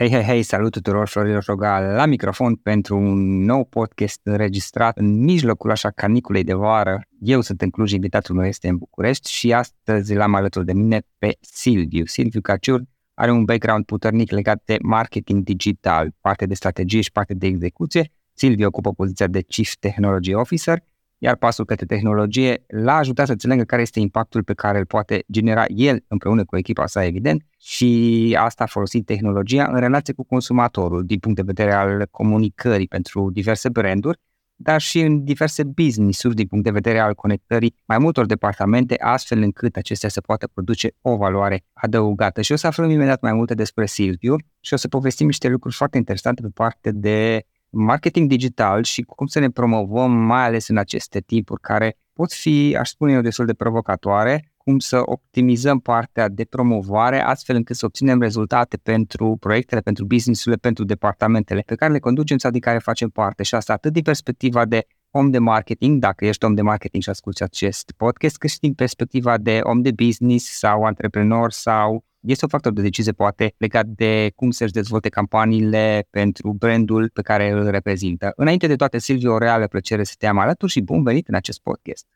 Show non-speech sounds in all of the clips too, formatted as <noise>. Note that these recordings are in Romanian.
Hei, hei, hei, salut tuturor, Florin Roșoga la microfon pentru un nou podcast înregistrat în mijlocul așa caniculei de vară. Eu sunt în Cluj, invitatul meu este în București și astăzi l-am alături de mine pe Silviu. Silviu Caciur are un background puternic legat de marketing digital, parte de strategie și parte de execuție. Silviu ocupă poziția de Chief Technology Officer iar pasul către tehnologie l-a ajutat să înțeleagă care este impactul pe care îl poate genera el împreună cu echipa sa, evident, și asta folosind tehnologia în relație cu consumatorul din punct de vedere al comunicării pentru diverse branduri, dar și în diverse business-uri din punct de vedere al conectării mai multor departamente, astfel încât acestea să poată produce o valoare adăugată. Și o să aflăm imediat mai multe despre Silviu și o să povestim niște lucruri foarte interesante pe parte de marketing digital și cum să ne promovăm, mai ales în aceste timpuri care pot fi, aș spune eu, destul de provocatoare, cum să optimizăm partea de promovare astfel încât să obținem rezultate pentru proiectele, pentru business-urile, pentru departamentele pe care le conducem sau din care facem parte. Și asta atât din perspectiva de om de marketing, dacă ești om de marketing și asculti acest podcast, cât și din perspectiva de om de business sau antreprenor sau este un factor de decizie poate legat de cum să-și dezvolte campaniile pentru brandul pe care îl reprezintă. Înainte de toate, Silviu, o reală plăcere să te am alături și bun venit în acest podcast.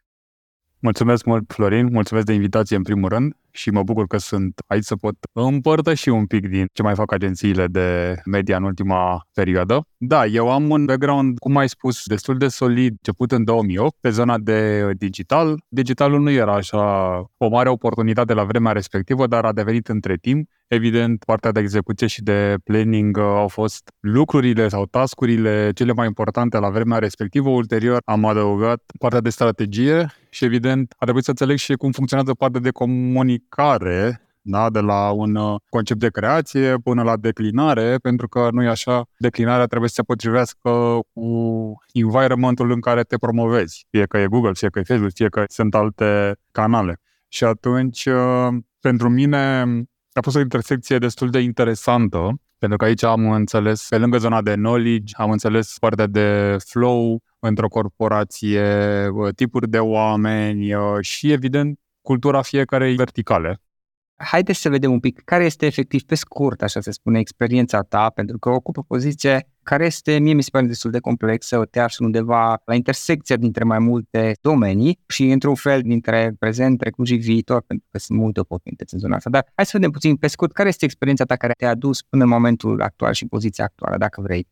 Mulțumesc mult, Florin, mulțumesc de invitație în primul rând și mă bucur că sunt aici să pot împărtăși un pic din ce mai fac agențiile de media în ultima perioadă. Da, eu am un background, cum ai spus, destul de solid, început în 2008, pe zona de digital. Digitalul nu era așa o mare oportunitate la vremea respectivă, dar a devenit între timp. Evident, partea de execuție și de planning uh, au fost lucrurile sau tascurile cele mai importante la vremea respectivă. Ulterior am adăugat partea de strategie și evident a trebuit să înțeleg și cum funcționează partea de comunicare da? de la un uh, concept de creație până la declinare, pentru că nu e așa, declinarea trebuie să se potrivească cu environmentul în care te promovezi, fie că e Google, fie că e Facebook, fie că sunt alte canale. Și atunci, uh, pentru mine, a fost o intersecție destul de interesantă, pentru că aici am înțeles, pe lângă zona de knowledge, am înțeles partea de flow într-o corporație, uh, tipuri de oameni și, evident, cultura fiecarei verticale haideți să vedem un pic care este efectiv, pe scurt, așa se spune, experiența ta, pentru că ocupă poziție care este, mie mi se pare destul de complexă, te aș undeva la intersecția dintre mai multe domenii și într-un fel dintre prezent, trecut și viitor, pentru că sunt multe oportunități în zona asta. Dar hai să vedem puțin pe scurt care este experiența ta care te-a dus până în momentul actual și poziția actuală, dacă vrei.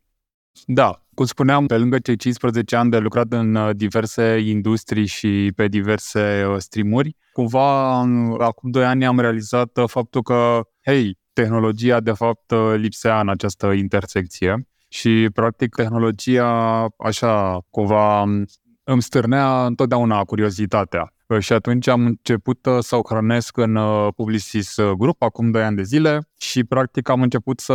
Da, cum spuneam, pe lângă cei 15 ani de lucrat în uh, diverse industrii și pe diverse uh, streamuri, cumva acum 2 ani am realizat uh, faptul că, hei, tehnologia de fapt lipsea în această intersecție și practic tehnologia așa cumva îmi stârnea întotdeauna curiozitatea. Și atunci am început uh, să o hrănesc în uh, Publicis uh, Group acum 2 ani de zile și practic am început să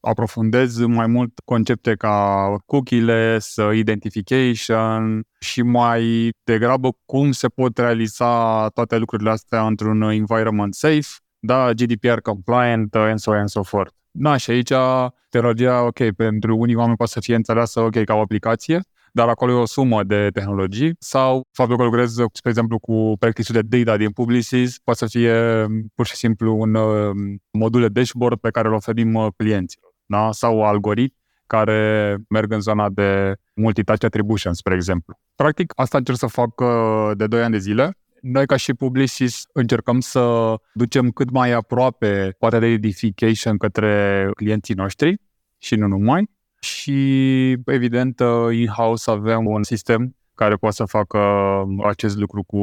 aprofundez mai mult concepte ca cookie-less, identification și mai degrabă cum se pot realiza toate lucrurile astea într-un environment safe, da, GDPR compliant and so on and so forth. Da, și aici tehnologia, ok, pentru unii oameni poate să fie înțeleasă, ok, ca o aplicație, dar acolo e o sumă de tehnologii sau faptul că lucrez, spre exemplu, cu practice de data din Publicis poate să fie pur și simplu un uh, modul de dashboard pe care îl oferim uh, clienților da? sau algoritmi care merg în zona de multitouch attribution, spre exemplu. Practic, asta încerc să fac uh, de 2 ani de zile. Noi, ca și Publicis, încercăm să ducem cât mai aproape poate de edification către clienții noștri și nu numai. Și, evident, uh, in-house avem un sistem care poate să facă acest lucru cu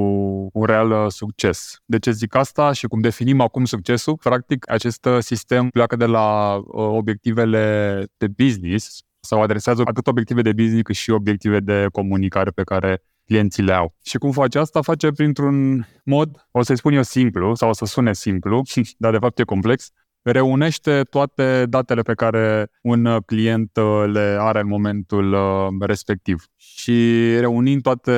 un real uh, succes. De ce zic asta și cum definim acum succesul? Practic, acest uh, sistem pleacă de la uh, obiectivele de business sau adresează atât obiective de business cât și obiective de comunicare pe care clienții le au. Și cum face asta? Face printr-un mod, o să-i spun eu simplu, sau o să sune simplu, <laughs> dar de fapt e complex, reunește toate datele pe care un uh, client uh, le are în momentul uh, respectiv. Și reunind toate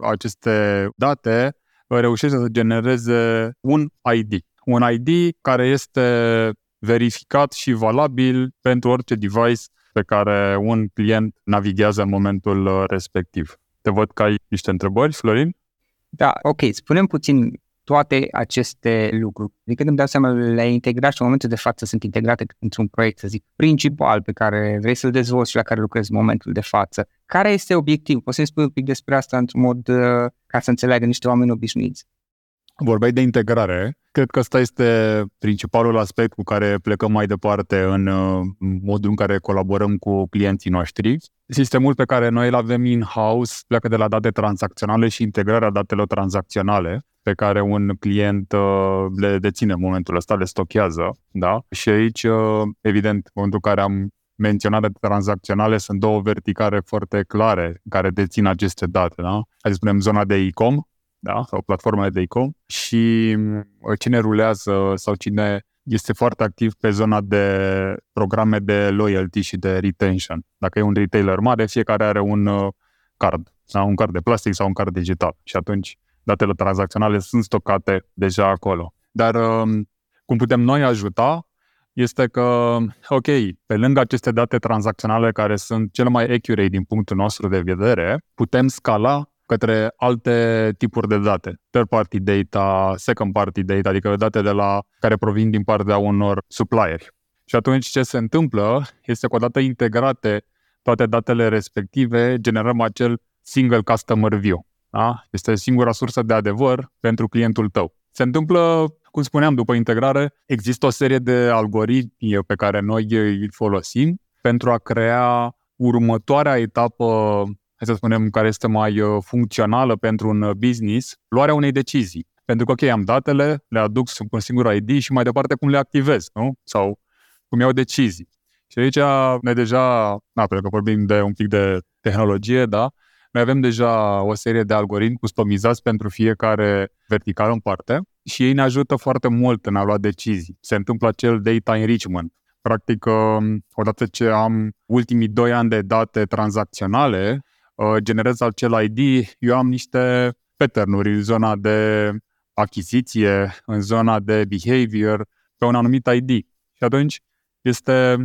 aceste date, reușește să genereze un ID. Un ID care este verificat și valabil pentru orice device pe care un client navighează în momentul respectiv. Te văd că ai niște întrebări, Florin? Da, ok. Spunem puțin toate aceste lucruri. Adică îmi dau seama, le-ai integrat și în momentul de față sunt integrate într-un proiect, să zic, principal pe care vrei să-l dezvolți și la care lucrezi în momentul de față. Care este obiectivul? Poți să-mi spui un pic despre asta într-un mod uh, ca să înțeleagă niște oameni obișnuiți? Vorbeai de integrare. Cred că ăsta este principalul aspect cu care plecăm mai departe în uh, modul în care colaborăm cu clienții noștri. Sistemul pe care noi îl avem in-house pleacă de la date tranzacționale și integrarea datelor tranzacționale pe care un client uh, le deține în momentul ăsta, le stochează. Da? Și aici, uh, evident, în momentul în care am menționat de tranzacționale, sunt două verticale foarte clare care dețin aceste date. Da? Hai să spunem zona de e-com, da? sau platformele de e-com și uh, cine rulează sau cine este foarte activ pe zona de programe de loyalty și de retention. Dacă e un retailer mare, fiecare are un card, sau un card de plastic sau un card digital. Și atunci datele tranzacționale sunt stocate deja acolo. Dar um, cum putem noi ajuta este că, ok, pe lângă aceste date tranzacționale care sunt cele mai accurate din punctul nostru de vedere, putem scala către alte tipuri de date. Third party data, second party data, adică date de la care provin din partea unor supplieri. Și atunci ce se întâmplă este că odată integrate toate datele respective, generăm acel single customer view. Da? Este singura sursă de adevăr pentru clientul tău. Se întâmplă, cum spuneam, după integrare, există o serie de algoritmi pe care noi îi folosim pentru a crea următoarea etapă, hai să spunem, care este mai uh, funcțională pentru un business, luarea unei decizii. Pentru că, ok, am datele, le aduc sub un singur ID și mai departe cum le activez, nu? Sau cum iau decizii. Și aici noi deja, na, pentru că vorbim de un pic de tehnologie, da, noi avem deja o serie de algoritmi customizați pentru fiecare vertical în parte și ei ne ajută foarte mult în a lua decizii. Se întâmplă acel data enrichment. Practic, um, odată ce am ultimii doi ani de date tranzacționale, uh, generez acel ID, eu am niște pattern-uri în zona de achiziție, în zona de behavior, pe un anumit ID. Și atunci este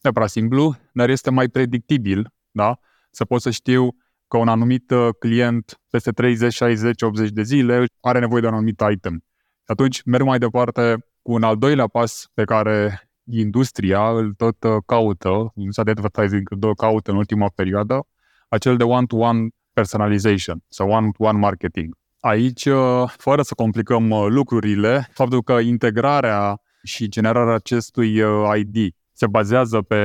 neapărat simplu, dar este mai predictibil, da? Să pot să știu că un anumit uh, client peste 30, 60, 80 de zile are nevoie de un anumit item. Și atunci merg mai departe cu un al doilea pas pe care industria îl tot uh, caută, industria de advertising îl tot caută în ultima perioadă, acel de one-to-one personalization sau one-to-one marketing. Aici, uh, fără să complicăm lucrurile, faptul că integrarea și generarea acestui ID se bazează pe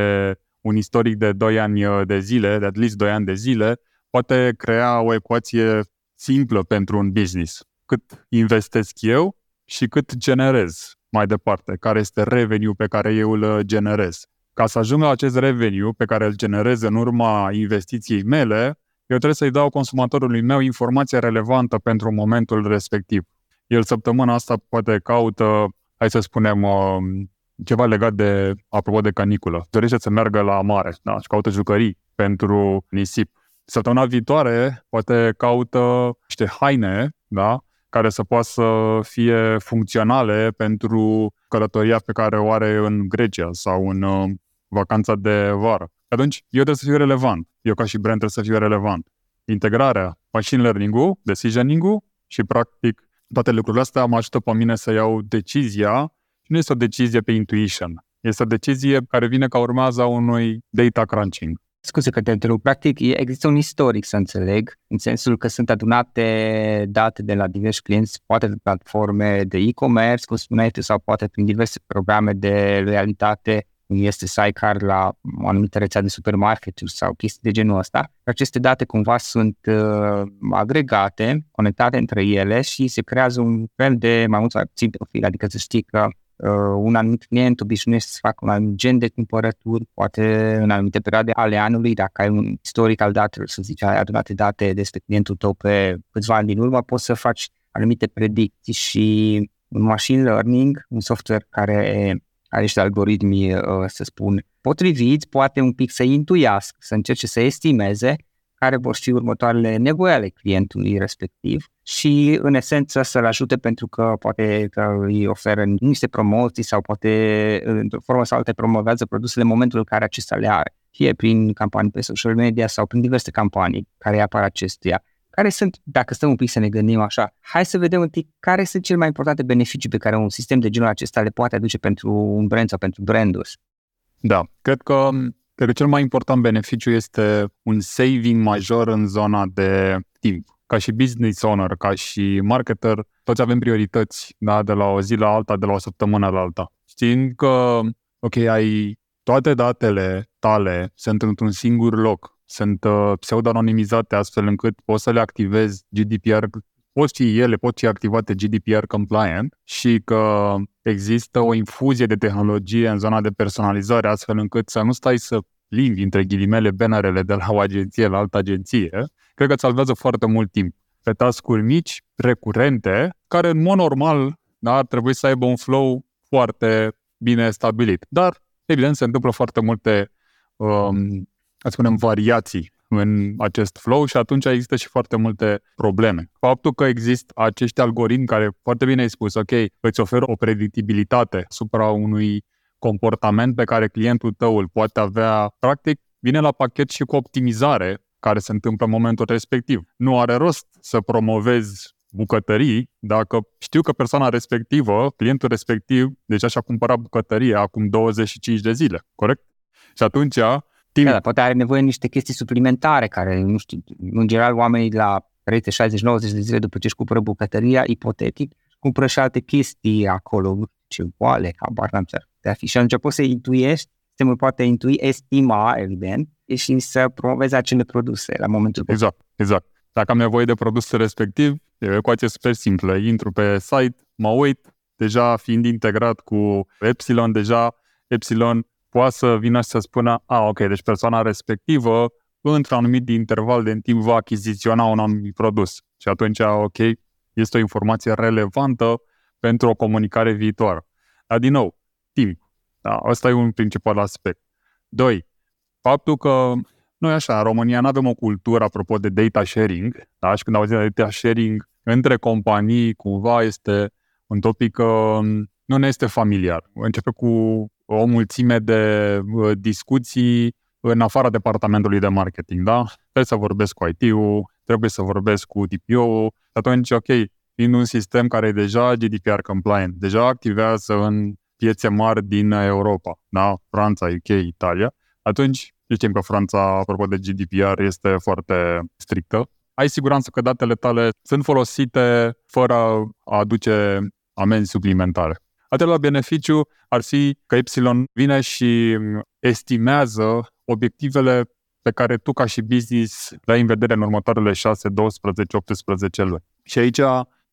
un istoric de 2 ani de zile, de at least 2 ani de zile, poate crea o ecuație simplă pentru un business. Cât investesc eu și cât generez mai departe, care este revenue pe care eu îl generez. Ca să ajung la acest revenue pe care îl generez în urma investiției mele, eu trebuie să-i dau consumatorului meu informația relevantă pentru momentul respectiv. El săptămâna asta poate caută, hai să spunem, um, ceva legat de, apropo de caniculă. Dorește să meargă la mare da? și caută jucării pentru nisip Săptămâna viitoare poate caută niște haine, da? care să poată să fie funcționale pentru călătoria pe care o are în Grecia sau în uh, vacanța de vară. Atunci, eu trebuie să fiu relevant. Eu ca și brand trebuie să fiu relevant. Integrarea, machine learning-ul, decisioning-ul și, practic, toate lucrurile astea mă ajută pe mine să iau decizia și nu este o decizie pe intuition. Este o decizie care vine ca urmează a unui data crunching. Scuze că te întrerup. Practic, există un istoric, să înțeleg, în sensul că sunt adunate date de la diversi clienți, poate de platforme de e-commerce, cum spuneai tu, sau poate prin diverse programe de loialitate, cum este Sidecar la o anumită rețea de supermarketuri sau chestii de genul ăsta. Aceste date cumva sunt uh, agregate, conectate între ele și se creează un fel de mai mult sau puțin profil, adică să știi că uh, un anumit client obișnuiește să facă un anumit gen de cumpărături, poate în anumite perioade ale anului, dacă ai un istoric al datelor, să zici, ai adunate date despre clientul tău pe câțiva ani din urmă, poți să faci anumite predicții și un machine learning, un software care are niște algoritmi, uh, să spun, potriviți, poate un pic să intuiască, să încerce să estimeze care vor fi următoarele nevoi ale clientului respectiv și, în esență, să-l ajute pentru că poate că îi oferă niște promoții sau poate, într-o formă sau altă, promovează produsele în momentul în care acesta le are, fie prin campanii pe social media sau prin diverse campanii care apar acestuia. Care sunt, dacă stăm un pic să ne gândim așa, hai să vedem un pic care sunt cele mai importante beneficii pe care un sistem de genul acesta le poate aduce pentru un brand sau pentru branduri. Da, cred că Cred că cel mai important beneficiu este un saving major în zona de timp. Ca și business owner, ca și marketer, toți avem priorități, da, de la o zi la alta, de la o săptămână la alta. Știind că, ok, ai toate datele tale sunt într-un singur loc, sunt uh, pseudo-anonimizate astfel încât poți să le activezi GDPR pot fi ele, pot fi activate GDPR compliant și că există o infuzie de tehnologie în zona de personalizare astfel încât să nu stai să plimbi între ghilimele bannerele de la o agenție la altă agenție, cred că îți salvează foarte mult timp pe tascuri mici, recurente, care în mod normal da, ar trebui să aibă un flow foarte bine stabilit. Dar, evident, se întâmplă foarte multe, um, să spunem, variații în acest flow și atunci există și foarte multe probleme. Faptul că există acești algoritmi care, foarte bine ai spus, ok, îți oferă o predictibilitate asupra unui comportament pe care clientul tău îl poate avea, practic, vine la pachet și cu optimizare care se întâmplă în momentul respectiv. Nu are rost să promovezi bucătării dacă știu că persoana respectivă, clientul respectiv, deja și-a cumpărat bucătărie acum 25 de zile, corect? Și atunci Timp. Da, poate are nevoie de niște chestii suplimentare care, nu știu, în general oamenii la 30, 60, 90 de zile după ce își cumpără bucătăria, ipotetic, cumpără și alte chestii acolo, nu știu ce boale, habar n-am ce ar fi. Și atunci poți să intuiești, sistemul poate intui, estima, evident, și să promovezi acele produse la momentul Exact, exact. Dacă am nevoie de produsul respectiv, e o ecuație super simplă. Intru pe site, mă uit, deja fiind integrat cu Epsilon, deja Epsilon poate să vină și să spună, a, ok, deci persoana respectivă, într-un anumit interval de timp, va achiziționa un anumit produs. Și atunci, ok, este o informație relevantă pentru o comunicare viitoare. Dar, din nou, timp. Da, ăsta e un principal aspect. Doi, faptul că noi așa, în România nu avem o cultură apropo de data sharing, da? și când auzim de data sharing între companii, cumva este un topic um, nu ne este familiar. Începe cu o mulțime de uh, discuții în afara departamentului de marketing, da? Trebuie să vorbesc cu IT-ul, trebuie să vorbesc cu DPO-ul, atunci, ok, fiind un sistem care e deja GDPR compliant, deja activează în piețe mari din Europa, da? Franța, UK, Italia, atunci știm că Franța, apropo de GDPR, este foarte strictă. Ai siguranță că datele tale sunt folosite fără a aduce amenzi suplimentare. Al treilea beneficiu ar fi că Epsilon vine și estimează obiectivele pe care tu ca și business le ai în vedere în următoarele 6, 12, 18 luni. Și aici,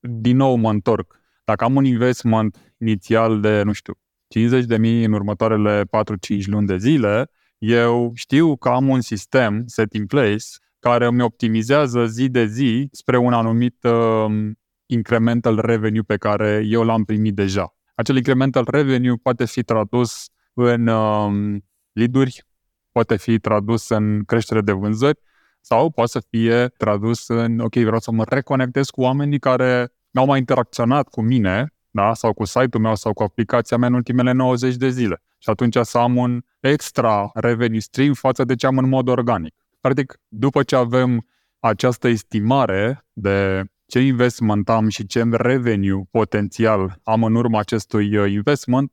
din nou mă întorc. Dacă am un investment inițial de, nu știu, 50 de mii în următoarele 4-5 luni de zile, eu știu că am un sistem set in place care îmi optimizează zi de zi spre un anumit uh, incremental revenue pe care eu l-am primit deja. Acel incremental revenue poate fi tradus în um, lead poate fi tradus în creștere de vânzări sau poate să fie tradus în, ok, vreau să mă reconectez cu oamenii care n-au mai interacționat cu mine da? sau cu site-ul meu sau cu aplicația mea în ultimele 90 de zile. Și atunci să am un extra revenue stream față de ce am în mod organic. Practic, după ce avem această estimare de ce investment am și ce revenue potențial am în urma acestui uh, investment,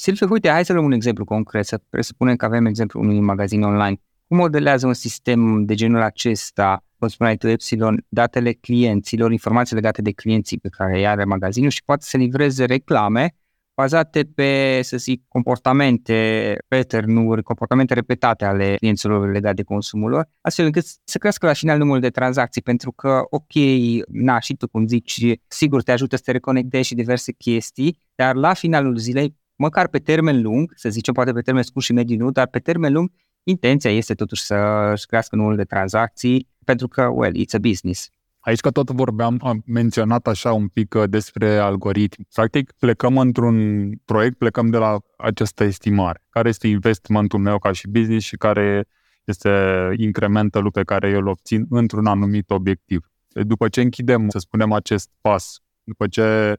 Silviu, uite, hai să luăm un exemplu concret, să presupunem că avem exemplu unui magazin online. Cum modelează un sistem de genul acesta, cum spuneai tu, Epsilon, datele clienților, informații legate de clienții pe care îi are magazinul și poate să livreze reclame bazate pe, să zic, comportamente, pattern comportamente repetate ale clienților legate de consumul lor, astfel încât să crească la final numărul de tranzacții, pentru că, ok, na, și tu cum zici, sigur te ajută să te reconectezi și diverse chestii, dar la finalul zilei măcar pe termen lung, să zicem poate pe termen scurt și mediu nu, dar pe termen lung, intenția este totuși să crească numărul de tranzacții, pentru că, well, it's a business. Aici că tot vorbeam, am menționat așa un pic uh, despre algoritmi. Practic, plecăm într-un proiect, plecăm de la această estimare. Care este investmentul meu ca și business și care este incrementul pe care eu îl obțin într-un anumit obiectiv. După ce închidem, să spunem, acest pas, după ce Uh,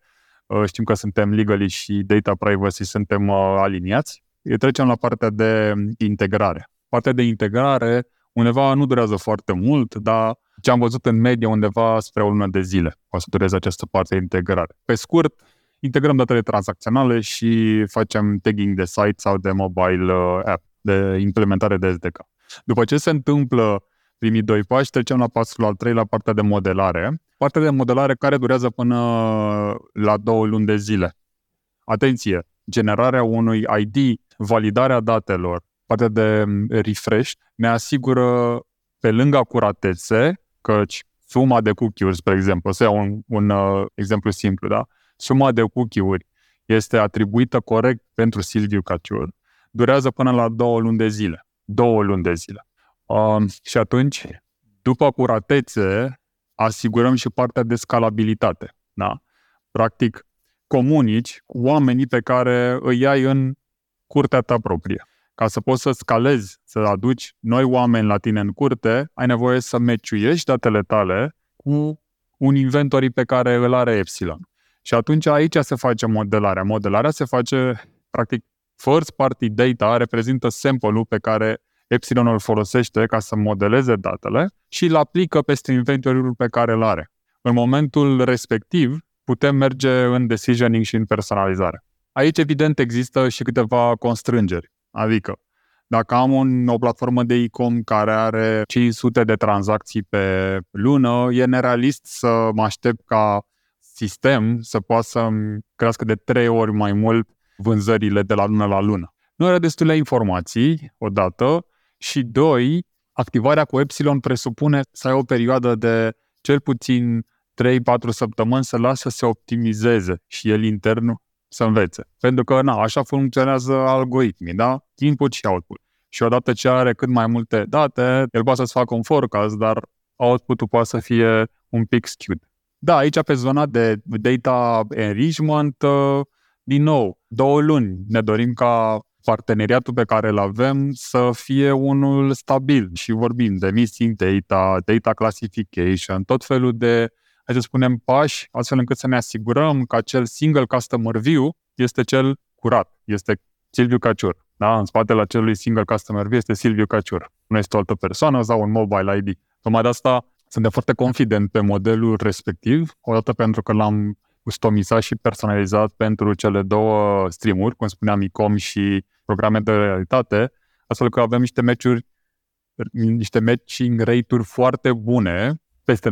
știm că suntem legally și data privacy suntem uh, aliniați. Trecem la partea de integrare. Partea de integrare undeva nu durează foarte mult, dar ce am văzut în medie undeva spre o lună de zile o să dureze această parte de integrare. Pe scurt, integrăm datele tranzacționale și facem tagging de site sau de mobile uh, app, de implementare de SDK. După ce se întâmplă primii doi pași, trecem la pasul al treilea, partea de modelare. Partea de modelare care durează până la două luni de zile. Atenție! Generarea unui ID, validarea datelor, partea de refresh, ne asigură pe lângă acuratețe, căci suma de cookie-uri, spre exemplu, să iau un, un uh, exemplu simplu, da? Suma de cookie-uri este atribuită corect pentru Silviu Caciur, durează până la două luni de zile. Două luni de zile. Uh, și atunci, după acuratețe, asigurăm și partea de scalabilitate. Da? Practic, comunici oamenii pe care îi ai în curtea ta proprie. Ca să poți să scalezi, să aduci noi oameni la tine în curte, ai nevoie să meciuiești datele tale cu un inventory pe care îl are Epsilon. Și atunci aici se face modelarea. Modelarea se face, practic, first party data reprezintă sample-ul pe care Epsilon îl folosește ca să modeleze datele și îl aplică peste inventoriul pe care îl are. În momentul respectiv, putem merge în decisioning și în personalizare. Aici, evident, există și câteva constrângeri. Adică, dacă am un, o platformă de e-com care are 500 de tranzacții pe lună, e nerealist să mă aștept ca sistem să poată să crească de trei ori mai mult vânzările de la lună la lună. Nu are destule informații, odată, și doi, activarea cu Epsilon presupune să ai o perioadă de cel puțin 3-4 săptămâni să lasă să se optimizeze și el intern să învețe. Pentru că, na, așa funcționează algoritmii, da? Input și output. Și odată ce are cât mai multe date, el poate să-ți facă un forecast, dar output-ul poate să fie un pic skewed. Da, aici pe zona de data enrichment, uh, din nou, două luni. Ne dorim ca parteneriatul pe care îl avem să fie unul stabil și vorbim de missing data, data classification, tot felul de, hai să spunem, pași, astfel încât să ne asigurăm că acel single customer view este cel curat, este Silviu Caciur. Da? În spatele acelui single customer view este Silviu Caciur. Nu este o altă persoană sau un mobile ID. Tocmai de asta sunt foarte confident pe modelul respectiv, odată pentru că l-am customizat și personalizat pentru cele două streamuri, cum spuneam, ICOM și programe de realitate, astfel că avem niște meciuri, niște matching rate-uri foarte bune, peste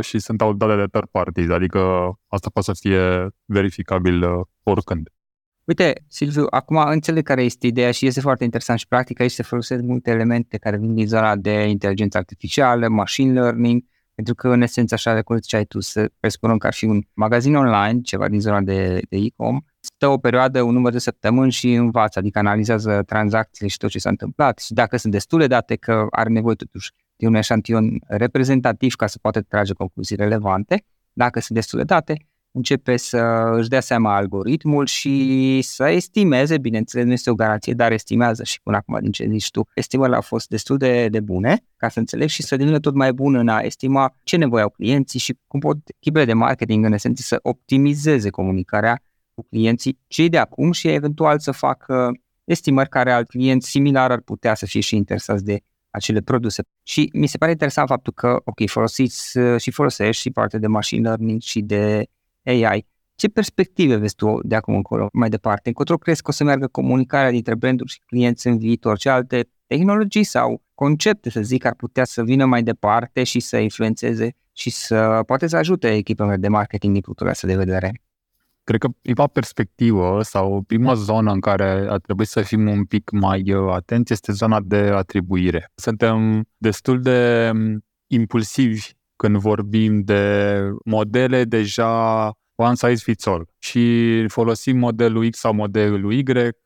90% și sunt auditate de third parties, adică asta poate să fie verificabil uh, oricând. Uite, Silviu, acum înțeleg care este ideea și este foarte interesant și practic aici se folosesc multe elemente care vin din zona de inteligență artificială, machine learning, Pentru că, în esență, așa cum ziceai tu, să presupunem ca și un magazin online, ceva din zona de, de e-com, stă o perioadă, un număr de săptămâni și învață, adică analizează tranzacțiile și tot ce s-a întâmplat și dacă sunt destule date că are nevoie totuși de un eșantion reprezentativ ca să poată trage concluzii relevante, dacă sunt destule date, începe să își dea seama algoritmul și să estimeze, bineînțeles nu este o garanție, dar estimează și până acum din ce zici tu, estimările au fost destul de, de bune, ca să înțeleg și să devină tot mai bun în a estima ce nevoie au clienții și cum pot echipele de marketing în esență să optimizeze comunicarea cu clienții cei de acum și eventual să facă estimări care alt client similar ar putea să fie și interesați de acele produse. Și mi se pare interesant faptul că, ok, folosiți și folosești și parte de machine learning și de AI. Ce perspective vezi tu de acum încolo, mai departe? Încotro crezi că o să meargă comunicarea dintre branduri și clienți în viitor? Ce alte tehnologii sau concepte, să zic, ar putea să vină mai departe și să influențeze și să poate să ajute echipele de marketing din punctul ăsta de vedere? Cred că prima perspectivă sau prima zonă în care ar trebui să fim un pic mai uh, atenți este zona de atribuire. Suntem destul de um, impulsivi când vorbim de modele deja one size fits all și folosim modelul X sau modelul Y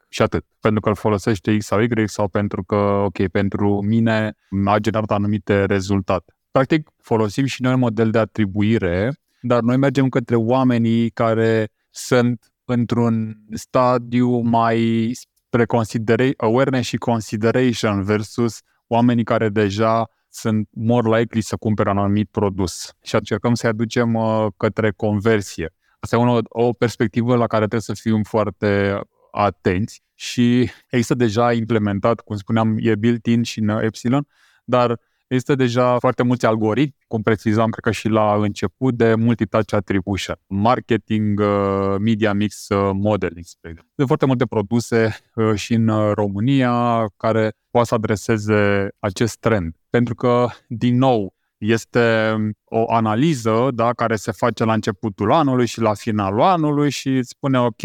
și atât. Pentru că îl folosește X sau Y sau pentru că, ok, pentru mine a generat anumite rezultate. Practic, folosim și noi un model de atribuire, dar noi mergem către oamenii care sunt într-un stadiu mai spre awareness și consideration versus oamenii care deja sunt more likely să cumpere un anumit produs și încercăm să-i aducem uh, către conversie. Asta e o, o perspectivă la care trebuie să fim foarte atenți și există deja implementat, cum spuneam, e built-in și în Epsilon, dar Există deja foarte mulți algoritmi, cum precizam, cred că și la început, de multitouch attribution, marketing, uh, media mix uh, modeling, spre exemplu. Sunt foarte multe produse uh, și în România care poate să adreseze acest trend. Pentru că, din nou, este o analiză da, care se face la începutul anului și la finalul anului și îți spune, ok,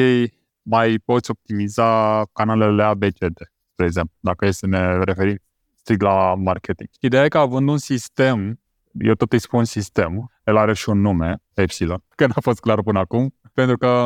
mai poți optimiza canalele ABCD, spre exemplu, dacă e să ne referim strict la marketing. Ideea e că având un sistem, eu tot îi spun sistem, el are și un nume, Epsilon, că n-a fost clar până acum, pentru că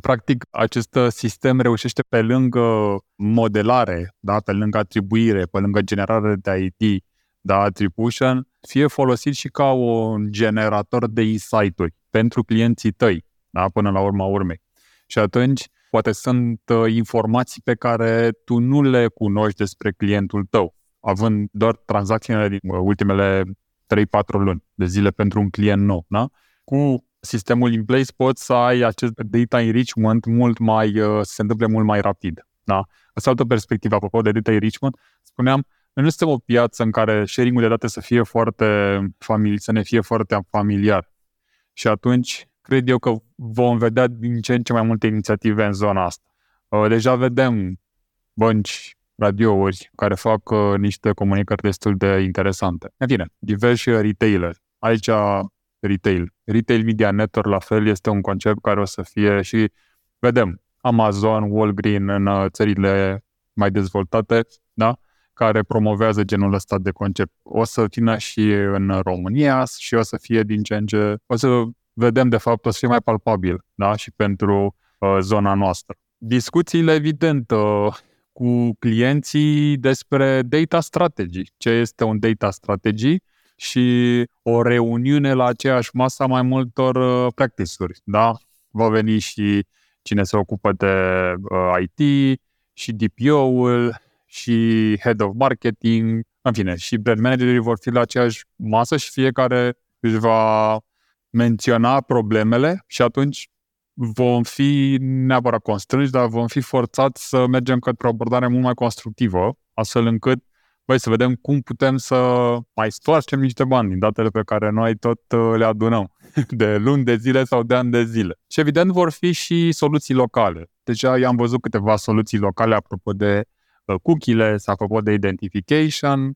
practic acest sistem reușește pe lângă modelare, da, pe lângă atribuire, pe lângă generare de ID, da, attribution, fie folosit și ca un generator de insight-uri pentru clienții tăi, da, până la urma urmei. Și atunci, poate sunt uh, informații pe care tu nu le cunoști despre clientul tău având doar tranzacțiile din uh, ultimele 3-4 luni de zile pentru un client nou. Da? Cu sistemul in place poți să ai acest data enrichment mult mai, uh, să se întâmple mult mai rapid. Da? Asta e altă perspectivă, apropo de data enrichment. Spuneam, noi nu suntem o piață în care sharing-ul de date să fie foarte familiar, să ne fie foarte familiar. Și atunci, cred eu că vom vedea din ce în ce mai multe inițiative în zona asta. Uh, deja vedem bănci radiouri care fac uh, niște comunicări destul de interesante. În fine, diversi retailer. Aici retail. Retail Media Network la fel este un concept care o să fie și vedem Amazon, Walgreen în uh, țările mai dezvoltate, da? Care promovează genul ăsta de concept. O să vină și în România și o să fie din ce în ce... O să vedem, de fapt, o să fie mai palpabil da? și pentru uh, zona noastră. Discuțiile, evident, uh, cu clienții despre data strategy, ce este un data strategy și o reuniune la aceeași masă a mai multor uh, practice-uri. Da? Va veni și cine se ocupă de uh, IT, și DPO-ul, și Head of Marketing, în fine, și brand managerii vor fi la aceeași masă și fiecare își va menționa problemele și atunci vom fi neapărat constrânși, dar vom fi forțați să mergem către o abordare mult mai constructivă, astfel încât băi, să vedem cum putem să mai stoarcem niște bani din datele pe care noi tot uh, le adunăm <laughs> de luni de zile sau de ani de zile. Și evident vor fi și soluții locale. Deja i-am văzut câteva soluții locale apropo de uh, cookie-le, apropo de identification.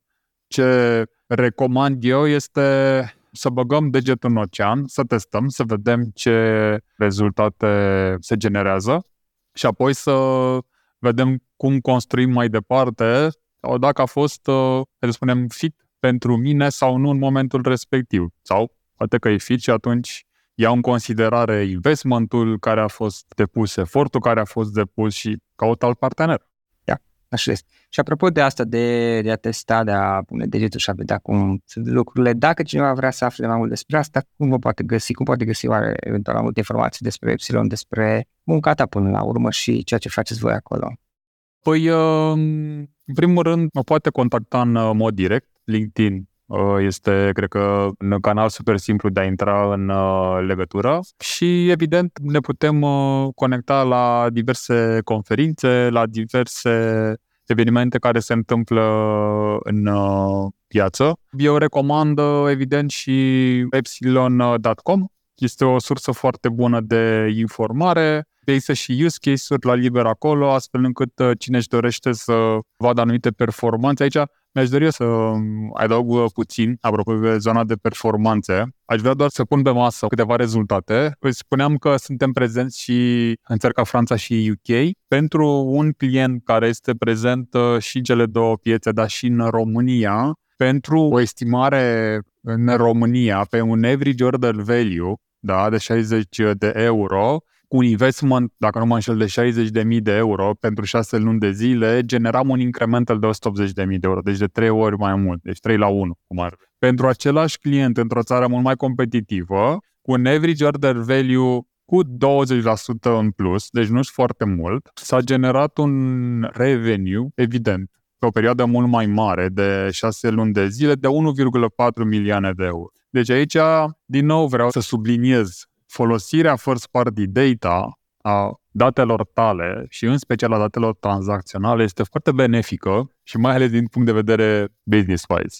Ce recomand eu este să băgăm degetul în ocean, să testăm, să vedem ce rezultate se generează și apoi să vedem cum construim mai departe, dacă a fost, să spunem, fit pentru mine sau nu în momentul respectiv. Sau poate că e fit și atunci iau în considerare investmentul care a fost depus, efortul care a fost depus și caut alt partener. Așa este. Și apropo de asta, de, de a testa, de a pune degetul și a vedea cum sunt lucrurile, dacă cineva vrea să afle mai mult despre asta, cum vă poate găsi, cum poate găsi oare eventual mai multe informații despre Epsilon, despre munca ta până la urmă și ceea ce faceți voi acolo? Păi, uh, în primul rând, mă poate contacta în uh, mod direct. LinkedIn uh, este, cred că, un canal super simplu de a intra în legătură și, evident, ne putem conecta la diverse conferințe, la diverse evenimente care se întâmplă în uh, piață. Eu recomand, uh, evident, și epsilon.com. Este o sursă foarte bună de informare. Există și use case-uri la liber acolo, astfel încât uh, cine își dorește să vadă anumite performanțe aici, mi-aș dori să adaug uh, puțin, apropo de zona de performanțe. Aș vrea doar să pun pe masă câteva rezultate. Păi spuneam că suntem prezenți și în țări ca Franța și UK. Pentru un client care este prezent uh, și cele două piețe, dar și în România, pentru o estimare în România pe un average order value da, de 60 de euro, cu un investment, dacă nu mă înșel, de 60.000 de euro pentru 6 luni de zile, generam un incremental de 180.000 de euro, deci de 3 ori mai mult, deci 3 la 1, cum ar Pentru același client într-o țară mult mai competitivă, cu un average order value cu 20% în plus, deci nu foarte mult, s-a generat un revenue, evident, pe o perioadă mult mai mare, de 6 luni de zile, de 1,4 milioane de euro. Deci aici, din nou, vreau să subliniez folosirea first party data a datelor tale și în special a datelor tranzacționale este foarte benefică și mai ales din punct de vedere business-wise.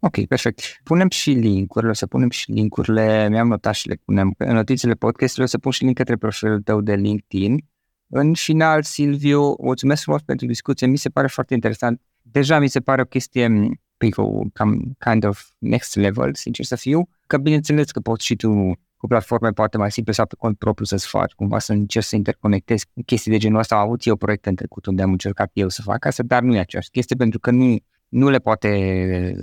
Ok, perfect. Punem și link-urile, o să punem și link-urile, mi-am notat și le punem în notițele podcastului, o să pun și link către profilul tău de LinkedIn. În final, Silviu, mulțumesc frumos pentru discuție, mi se pare foarte interesant. Deja mi se pare o chestie people cam kind of next level, sincer să fiu, că bineînțeles că poți și tu cu platforme poate mai simple sau pe cont propriu să-ți faci, cumva să încerci să interconectezi chestii de genul ăsta. Am avut eu proiecte în trecut unde am încercat eu să fac asta, dar nu e aceeași chestie pentru că nu, nu le poate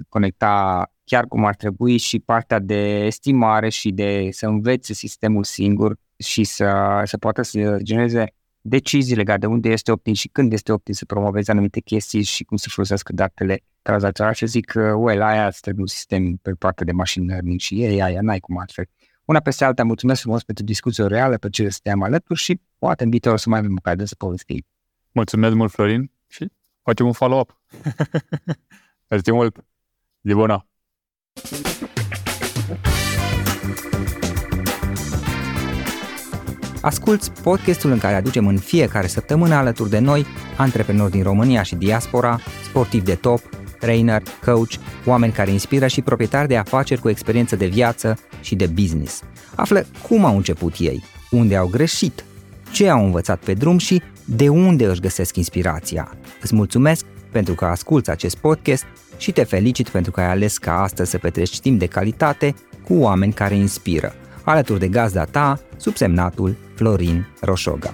conecta chiar cum ar trebui și partea de estimare și de să învețe sistemul singur și să, să poată să genereze decizii legate de unde este optim și când este optim să promoveze anumite chestii și cum să folosească datele tranzacționale și zic că, well, aia îți trebuie un sistem pe partea de machine learning și ei, aia n-ai cum altfel. Una peste alta, mulțumesc frumos pentru discuția reală, pe ce suntem alături și poate în viitor să mai avem ocazia să povestim. Mulțumesc mult, Florin, și facem un follow-up. <laughs> Mersi mult! Zi bună! Asculți podcastul în care aducem în fiecare săptămână alături de noi antreprenori din România și diaspora, sportivi de top, trainer, coach, oameni care inspiră și proprietari de afaceri cu experiență de viață și de business. Află cum au început ei, unde au greșit, ce au învățat pe drum și de unde își găsesc inspirația. Îți mulțumesc pentru că asculți acest podcast și te felicit pentru că ai ales ca astăzi să petreci timp de calitate cu oameni care inspiră, alături de gazda ta, subsemnatul Florin Roșoga.